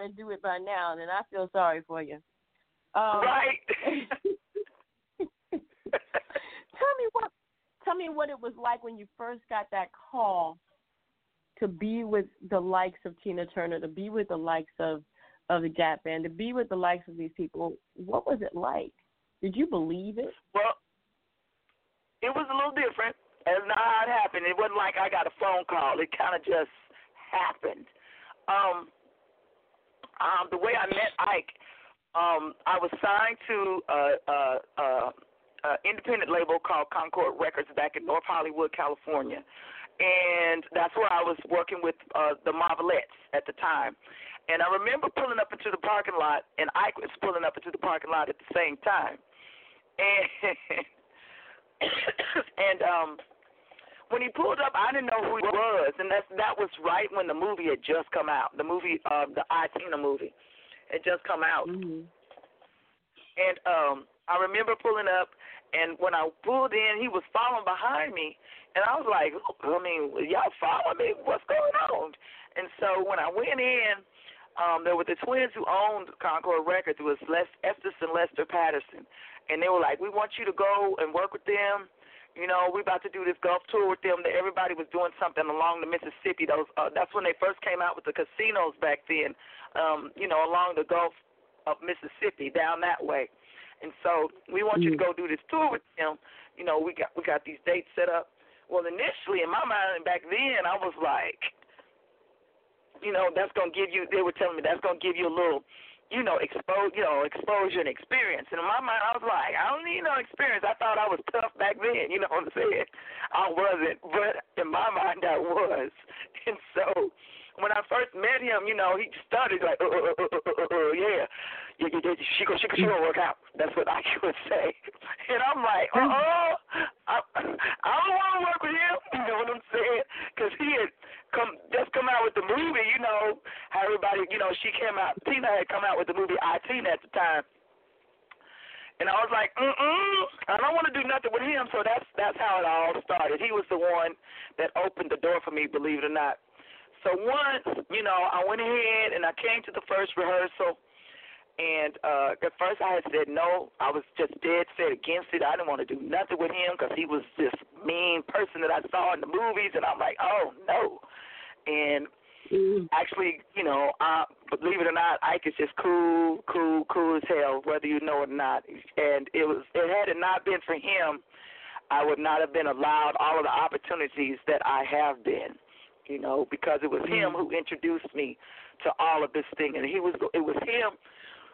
You don't know how to do it by now, then I feel sorry for you. Um, right. <laughs> <laughs> tell me what tell me what it was like when you first got that call to be with the likes of Tina Turner, to be with the likes of of the Gap Band, to be with the likes of these people. What was it like? Did you believe it? Well, it was a little different. As not how it happened. It wasn't like I got a phone call. It kind of just happened. Um, um, the way I met Ike, um, I was signed to a, a, a uh, independent label called Concord Records back in North Hollywood, California. And that's where I was working with uh, the Marvelettes at the time. And I remember pulling up into the parking lot, and Ike was pulling up into the parking lot at the same time. And <coughs> and um, when he pulled up, I didn't know who he was, and that's that was right when the movie had just come out. The movie, uh, the I Tina movie, had just come out. Mm-hmm. And um, I remember pulling up, and when I pulled in, he was following behind me, and I was like, I mean, y'all following me? What's going on? And so when I went in, um, there were the twins who owned Concord Records. It was Les Estes and Lester Patterson, and they were like, we want you to go and work with them. You know, we about to do this Gulf tour with them. That everybody was doing something along the Mississippi. Those uh, that's when they first came out with the casinos back then. Um, you know, along the Gulf of Mississippi, down that way. And so we want you to mm. go do this tour with them. You know, we got we got these dates set up. Well, initially in my mind back then, I was like, you know, that's gonna give you. They were telling me that's gonna give you a little, you know, expose, you know, exposure and experience. And in my mind, I was like, I don't need no experience. I thought I was tough back then. You know what I'm saying? I wasn't, but in my mind, I was. <laughs> And so when I first met him, you know, he started like, uh, uh, uh, uh, uh, uh yeah, yeah, yeah, yeah, she go, she go, she gonna work out. That's what I <laughs> would say. And I'm like, uh, uh I, I don't want to work with him. <laughs> You know what I'm saying? Because he had come just come out with the movie. You know how everybody, you know, she came out. Tina had come out with the movie I Tina at the time. And I was like, mm mm, I don't want to do nothing with him. So that's that's how it all started. He was the one that opened the door for me, believe it or not. So once, you know, I went ahead and I came to the first rehearsal. And uh, at first I had said no. I was just dead set against it. I didn't want to do nothing with him because he was this mean person that I saw in the movies. And I'm like, oh no. And mm-hmm. actually, you know, uh, believe it or not, Ike is just cool, cool, cool as hell, whether you know it or not. And it was, it had it not been for him, I would not have been allowed all of the opportunities that I have been you know, because it was him who introduced me to all of this thing, and he was it was him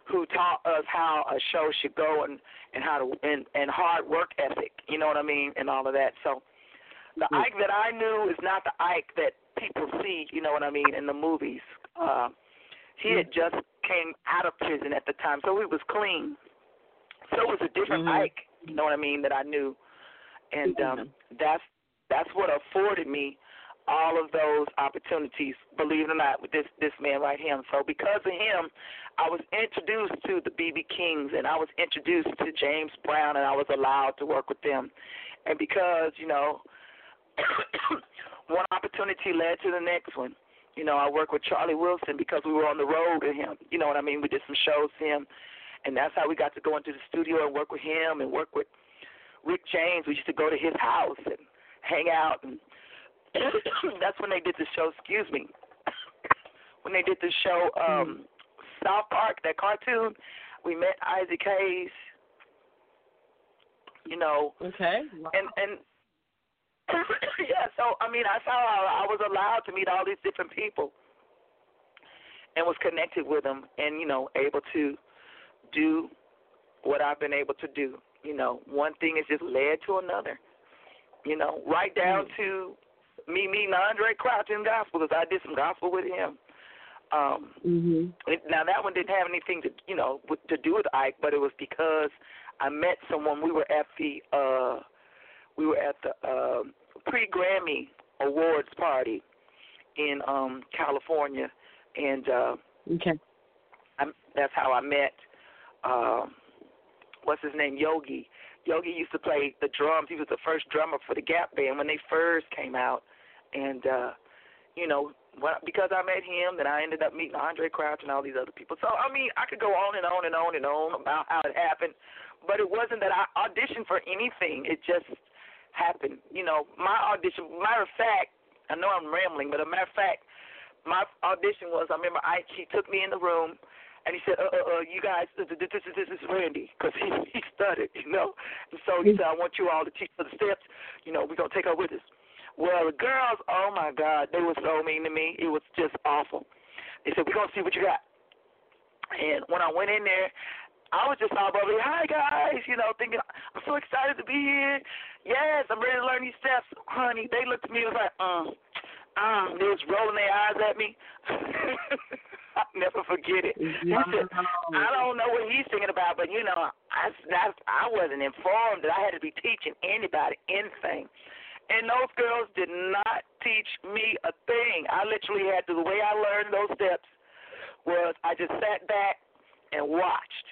who taught us how a show should go and and how to and and hard work ethic, you know what I mean, and all of that. So the Ike that I knew is not the Ike that people see. You know what I mean in the movies. Uh, he had just came out of prison at the time, so he was clean. So it was a different Mhm. Ike. You know what I mean that I knew, and um, that's that's what afforded me all of those opportunities. Believe it or not, with this this man right here. So because of him, I was introduced to the BB Kings, and I was introduced to James Brown, and I was allowed to work with them. And because you know, <coughs> one opportunity led to the next one. You know, I worked with Charlie Wilson because we were on the road with him. You know what I mean? We did some shows with him, and that's how we got to go into the studio and work with him and work with Rick James. We used to go to his house and hang out, and <laughs> that's when they did the show. Excuse me, <laughs> when they did the show um, South Park, that cartoon. We met Isaac Hayes. You know, Okay. and and <coughs> yeah, so I mean, I how I, I was allowed to meet all these different people, and was connected with them, and you know, able to do what I've been able to do. You know, one thing has just led to another. You know, right down to me meeting Andraé Crouch in gospel because I did some gospel with him. Um, Mhm. it, now that one didn't have anything to you know with, to do with Ike, but it was because I met someone. We were at the uh, we were at the uh, pre Grammy Awards party in um, California, and uh, Okay. I, that's how I met. Um, what's his name? Yogi. Yogi used to play the drums. He was the first drummer for the Gap Band when they first came out, and uh, you know, well, because I met him, then I ended up meeting Andraé Crouch and all these other people. So I mean, I could go on and on and on and on about how it happened, but it wasn't that I auditioned for anything. It just happened. You know, my audition. Matter of fact, I know I'm rambling, but a matter of fact, my audition was. I remember Ike. He took me in the room. And he said, uh, uh, uh, you guys, this, this, this, this is Randi, because <laughs> he, he stuttered, you know. And so he said, I want you all to teach for the steps. You know, we're going to take her with us. Well, the girls, oh my God, they were so mean to me. It was just awful. They said, we're going to see what you got. And when I went in there, I was just all bubbly. Hi guys, you know, thinking I'm so excited to be here. Yes, I'm ready to learn these steps, honey. They looked at me and was like, um, um, they was rolling their eyes at me. <laughs> I'll never forget it. He said, I don't know what he's thinking about, but you know, I, I, I wasn't informed that I had to be teaching anybody anything. And those girls did not teach me a thing. I literally had to, the way I learned those steps was I just sat back and watched.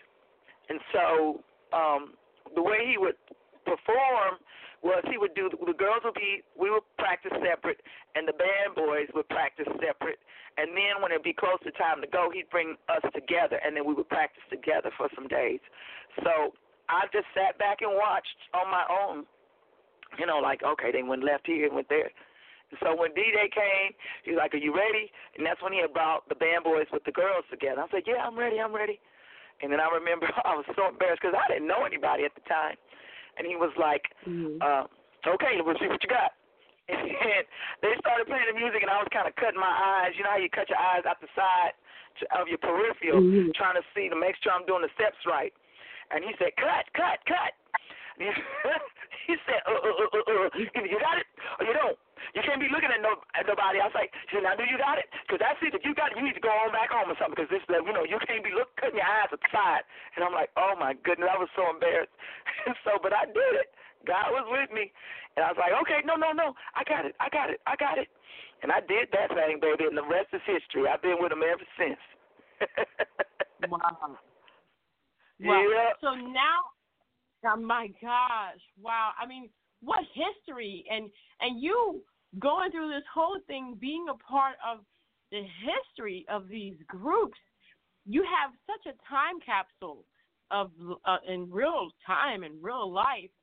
And so um, the way he would perform was he would do the girls would be we would practice separate and the band boys would practice separate and then when it'd be close to time to go he'd bring us together and then we would practice together for some days so i just sat back and watched on my own you know like okay they went left here and went there so when d day came he was like are you ready and that's when he had brought the band boys with the girls together i said yeah i'm ready i'm ready and then i remember <laughs> i was so embarrassed because i didn't know anybody at the time and he was like, Mhm. uh, "Okay, let's see what you got." <laughs> And they started playing the music, and I was kind of cutting my eyes. You know how you cut your eyes out the side of your peripheral, Mhm. trying to see to make sure I'm doing the steps right. And he said, "Cut, cut, cut." <laughs> he said, uh, uh, uh, uh, uh, either you got it or you don't. You can't be looking at, no, at nobody. I was like, he said, now do you got it? Because I see that you got it. You need to go on back home or something because this, uh, you know, you can't be look, cutting your eyes at the side. And I'm like, oh my goodness, I was so embarrassed. <laughs> And so, but I did it. God was with me. And I was like, okay, no, no, no, I got it, I got it, I got it. And I did that thing, baby, and the rest is history. I've been with him ever since. <laughs> Wow. Wow. Yeah. So now, oh my gosh, wow! I mean, what history and and you going through this whole thing, being a part of the history of these groups. You have such a time capsule of uh, in real time in real life.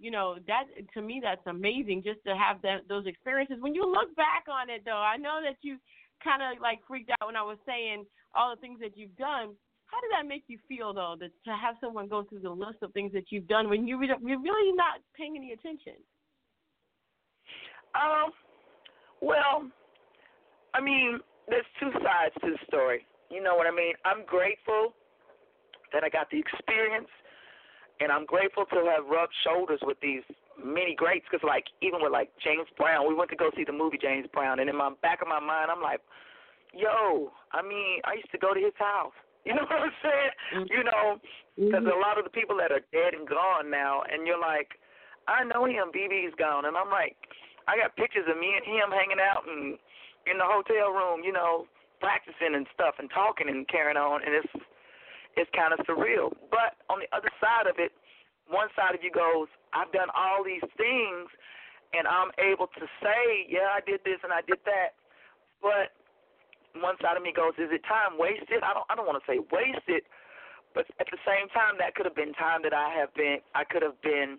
You know that to me that's amazing just to have that those experiences. When you look back on it, though, I know that you kind of like freaked out when I was saying all the things that you've done. How did that make you feel though, that to have someone go through the list of things that you've done when you re- you're really not paying any attention? Um, well, I mean, there's two sides to the story. You know what I mean? I'm grateful that I got the experience, and I'm grateful to have rubbed shoulders with these many greats because like even with like James Brown, we went to go see the movie James Brown, and in my back of my mind, I'm like, yo, I mean, I used to go to his house. You <laughs> know what I'm saying? Mm-hmm. You know, because mm-hmm. a lot of the people that are dead and gone now, and you're like, I know him. BB's gone, and I'm like, I got pictures of me and him hanging out and in the hotel room, you know, practicing and stuff and talking and carrying on, and it's it's kind of surreal. But on the other side of it, one side of you goes, I've done all these things, and I'm able to say, yeah, I did this and I did that. But one side of me goes, is it time wasted? I don't, I don't want to say wasted, but at the same time, that could have been time that I have been, I could have been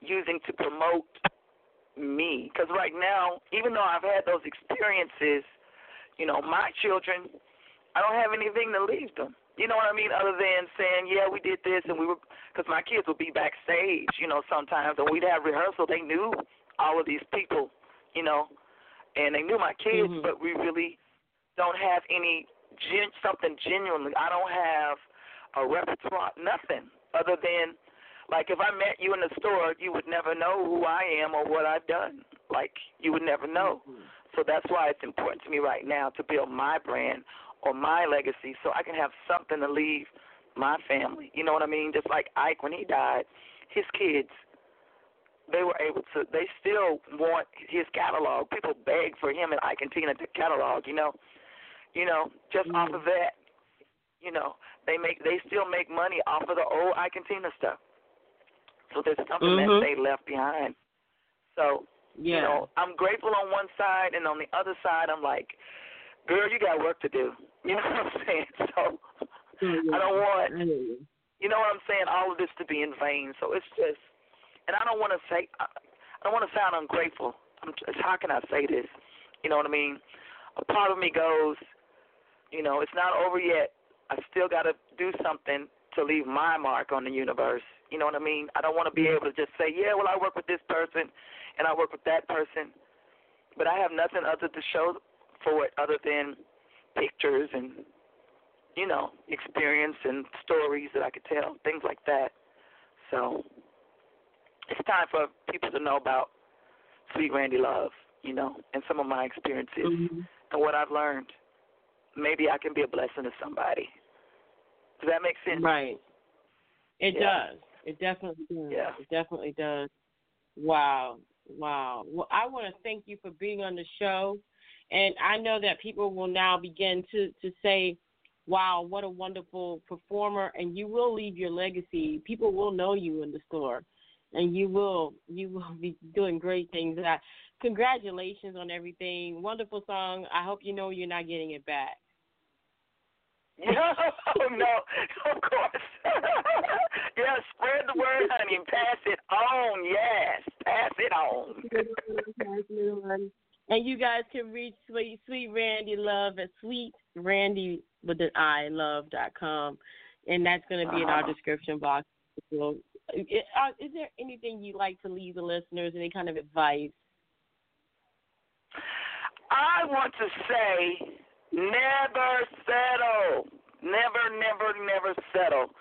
using to promote me. Because right now, even though I've had those experiences, you know, my children, I don't have anything to leave them. You know what I mean? Other than saying, yeah, we did this, and we were, because my kids would be backstage, you know, sometimes, and we'd have rehearsal. They knew all of these people, you know, and they knew my kids, mm-hmm. but we really don't have any gen- something genuinely. I don't have a repertoire, nothing other than like if I met you in the store, you would never know who I am or what I've done. Like you would never know. Mm-hmm. So that's why it's important to me right now to build my brand or my legacy so I can have something to leave my family. You know what I mean? Just like Ike when he died, his kids they were able to they still want his catalog. People beg for him and Ike and Tina to catalog, you know. You know, just mm off of that, you know, they make they still make money off of the old Ike and Tina stuff. So there's something mm-hmm. that they left behind. So yeah. you know, I'm grateful on one side and on the other side I'm like, Girl, you got work to do. <laughs> You know what I'm saying? <laughs> So mm-hmm. I don't want, you know what I'm saying, all of this to be in vain. So it's just, and I don't want to say, I don't want to sound ungrateful. I'm, how can I say this? You know what I mean? A part of me goes, you know, it's not over yet. I still got to do something to leave my mark on the universe. You know what I mean? I don't want to be able to just say, yeah, well, I work with this person and I work with that person, but I have nothing other to show for it other than pictures and you know experience and stories that I could tell, things like that. So it's time for people to know about Sweet Randi Love, you know, and some of my experiences mm-hmm. and what I've learned. Maybe I can be a blessing to somebody. Does that make sense? Right. It yeah. does. It definitely does. Yeah. It definitely does. Wow. Wow. Well, I want to thank you for being on the show. And I know that people will now begin to, to say, wow, what a wonderful performer. And you will leave your legacy. People will know you in the store. And you will you will be doing great things. I, congratulations on everything. Wonderful song. I hope you know you're not getting it back. <laughs> No, no, of course. <laughs> yeah, spread the word, honey, pass it on. Yes, pass it on. <laughs> And you guys can reach Sweet Sweet Randi Love at Sweet Randy with an I Love dot com, and that's going to be uh-huh. in our uh-huh. description box. Is, uh, there anything you'd like to leave the listeners? Any kind of advice? I want to say, never settle. Never, never, never settle.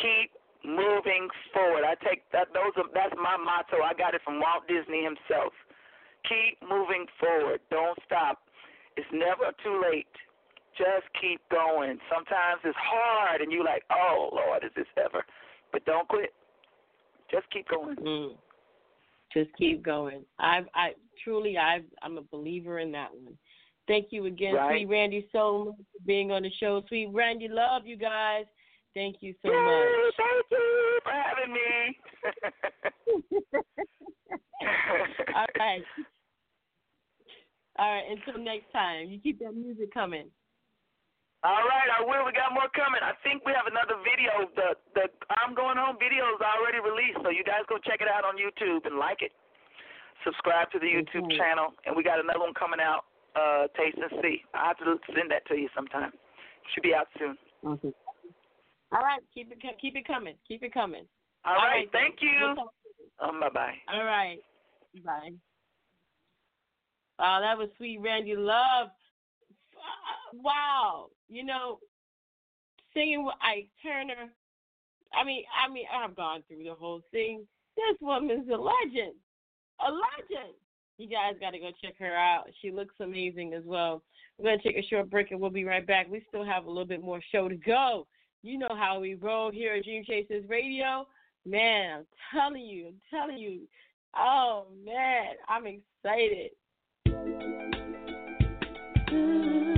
Keep moving forward. I take that. Those are that's my motto. I got it from Walt Disney himself. Keep moving forward. Don't stop. It's never too late. Just keep going. Sometimes it's hard and you're like, oh, Lord, is this ever? But don't quit. Just keep going. Mm. Just keep going. I I truly I I'm a believer in that one. Thank you again, right. Sweet Randi, so much for being on the show. Sweet Randi, love you guys. Thank you so Yay, much. Thank you for having me. <laughs> All right. All right, until next time. You keep that music coming. All right, I will. We got more coming. I think we have another video. The the I'm going home video is already released, so you guys go check it out on YouTube and like it. Subscribe to the YouTube mm-hmm. channel, and we got another one coming out. Uh, taste and see. I have to send that to you sometime. Should be out soon. All right, keep it keep it coming. Keep it coming. All, All right, right, thank you. Um, bye bye. All right, bye. Wow, that was sweet Randi Love. Wow, you know, singing with Ike Turner. I mean, I mean, I've gone through the whole thing. This woman's a legend. A legend. You guys got to go check her out. She looks amazing as well. We're to take a short break and we'll be right back. We still have a little bit more show to go. You know how we roll here at Dream Chasers Radio. Man, I'm telling you, I'm telling you. Oh, man, I'm excited. was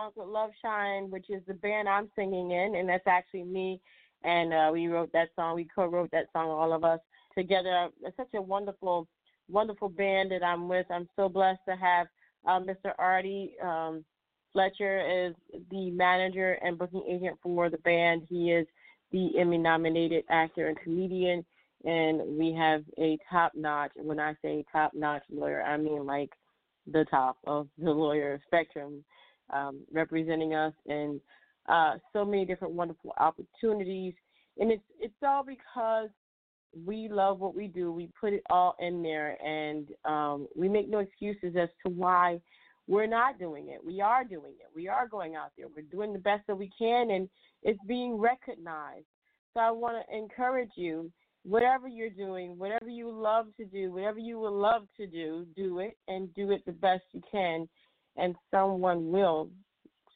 Funk with Love Shine, which is the band I'm singing in, and that's actually me. And uh, we wrote that song. We co-wrote that song, all of us together. It's such a wonderful, wonderful band that I'm with. I'm so blessed to have uh, Mr. Artie um, Fletcher is the manager and booking agent for the band. He is the Emmy-nominated actor and comedian, and we have a top-notch. When I say top-notch lawyer, I mean like the top of the lawyer spectrum, um, representing us in uh, so many different wonderful opportunities. And it's it's all because we love what we do. We put it all in there, and um, we make no excuses as to why we're not doing it. We are doing it. We are going out there. We're doing the best that we can, and it's being recognized. So I want to encourage you whatever you're doing, whatever you love to do, whatever you would love to do, do it and do it the best you can, and someone will,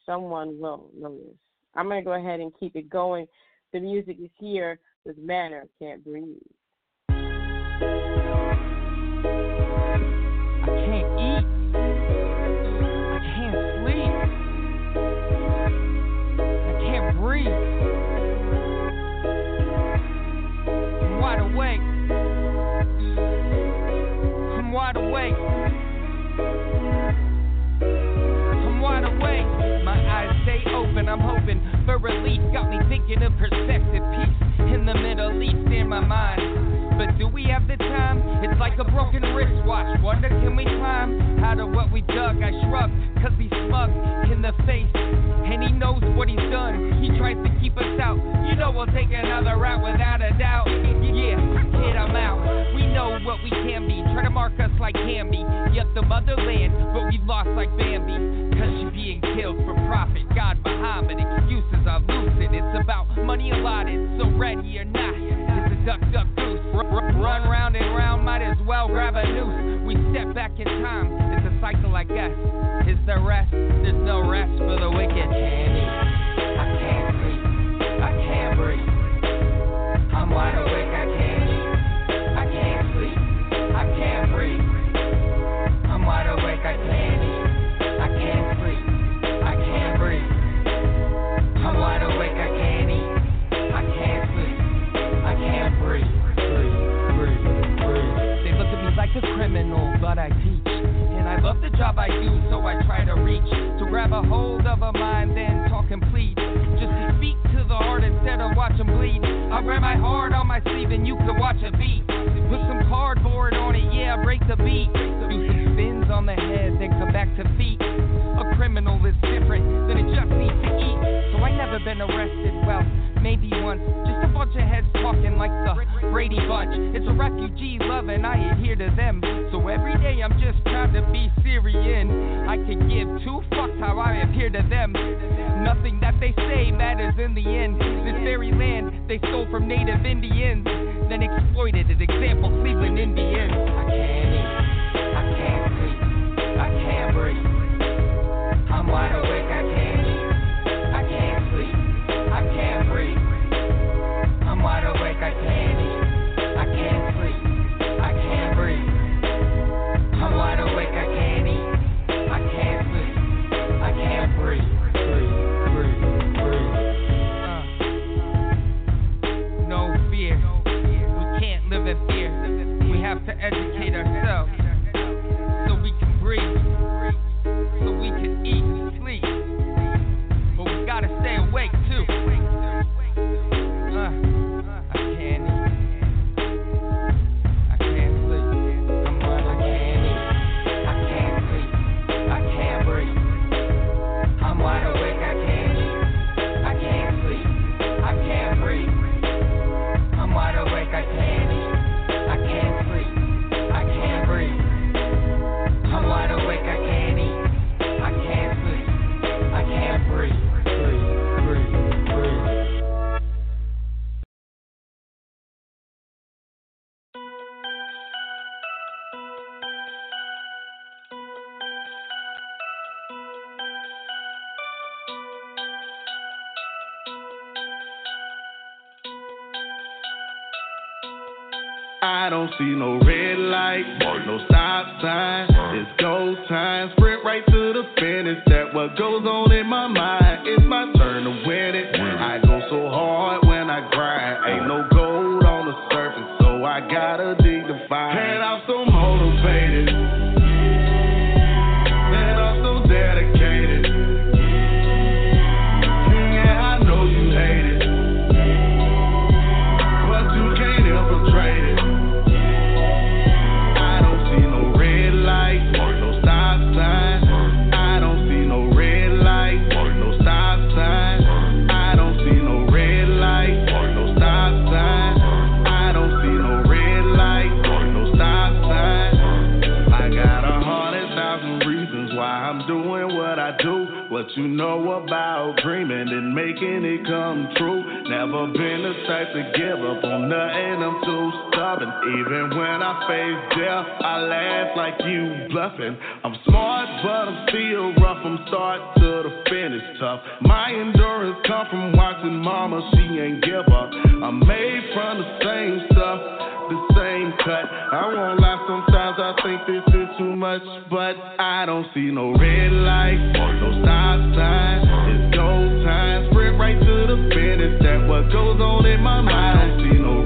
someone will notice. I'm to go ahead and keep it going. The music is here with Manner Can't Breathe. Open. I'm hoping for relief. Got me thinking of perspective, peace in the Middle East in my mind. But do we have the time? It's like a broken wristwatch. Wonder can we climb out of what we dug? I shrug, cause he's smug in the face. And he knows what he's done. He tries to keep us out. You know we'll take another route without a doubt. Yeah, kid, I'm out. We know what we can be. Try to mark us like Hamby. Yep, the motherland, but we lost like Bambi. Cause you're being killed for profit. God Muhammad, excuses are lucid. It's about money allotted, so ready or not. Duck, duck, goose. Run round and round, might as well grab a noose. We step back in time, it's a cycle, I guess. Is there rest? There's no rest for the wicked. I can't eat, I can't sleep, I can't breathe. I'm wide awake, I can't I can't sleep, I can't breathe. I'm wide awake, I can't eat, job I do, so I try to reach. To grab a hold of a mind, then talk and plead. Just to speak to the heart instead of watch 'em bleed. I'll wear my heart on my sleeve and you can watch a beat. Put some cardboard on it, yeah, break the beat. Do some spins on the head, then come back to feet. A criminal is different than it just needs to eat. So I never been arrested, well, maybe once. Just a bunch of heads talking like the Brady Bunch. It's a refugee love and I adhere to them. So every day I'm just proud to be Syrian. I could give two fucks how I appear to them. Nothing that they say matters in the end. This very land they stole from native Indians, then exploited. An example, Cleveland Indians. I can't eat, I can't sleep, I can't breathe. I'm wide awake, I can't to. See no red light, no stop sign. It's go time, sprint right to the finish. That what goes on in my mind. It come true. Never been the type to give up on nothing, I'm too stubborn. Even when I face death, I laugh like you bluffing. I'm smart, but I'm still rough from start to the finish tough. My endurance come from watching mama, she ain't give up. I'm made from the same stuff, the same cut. I won't lie, sometimes I think this is too much, but I don't see no red light, no stop sign. It's go time. Finish. That what goes on in my mind. I don't see no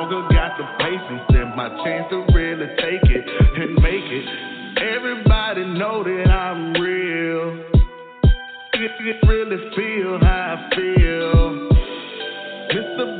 longer got the patience and my chance to really take it and make it. Everybody know that I'm real. It, it really feel how I feel. Mr. B.A.G.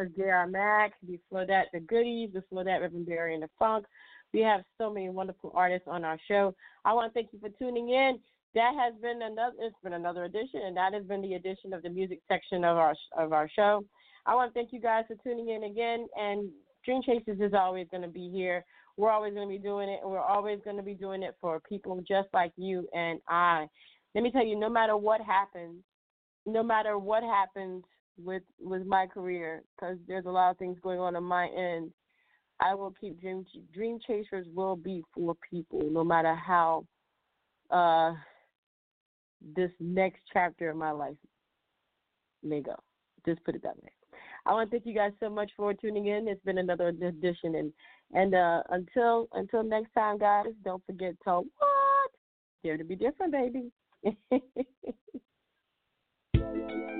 was J.R. Max. Before that, The Goodies. Before that, Reverend Barry and the Funk. We have so many wonderful artists on our show. I want to thank you for tuning in. That has been another. It's been another edition, and that has been the edition of the music section of our of our show. I want to thank you guys for tuning in again. And Dream Chasers is always going to be here. We're always going to be doing it, we're always going to be doing it for people just like you and I. Let me tell you, no matter what happens, no matter what happens, with with my career because there's a lot of things going on on my end. I will keep dream dream chasers will be for people no matter how uh this next chapter of my life may go. Just put it that way. I want to thank you guys so much for tuning in. It's been another edition and and uh until until next time guys, don't forget to what? Dare to be different, baby. <laughs>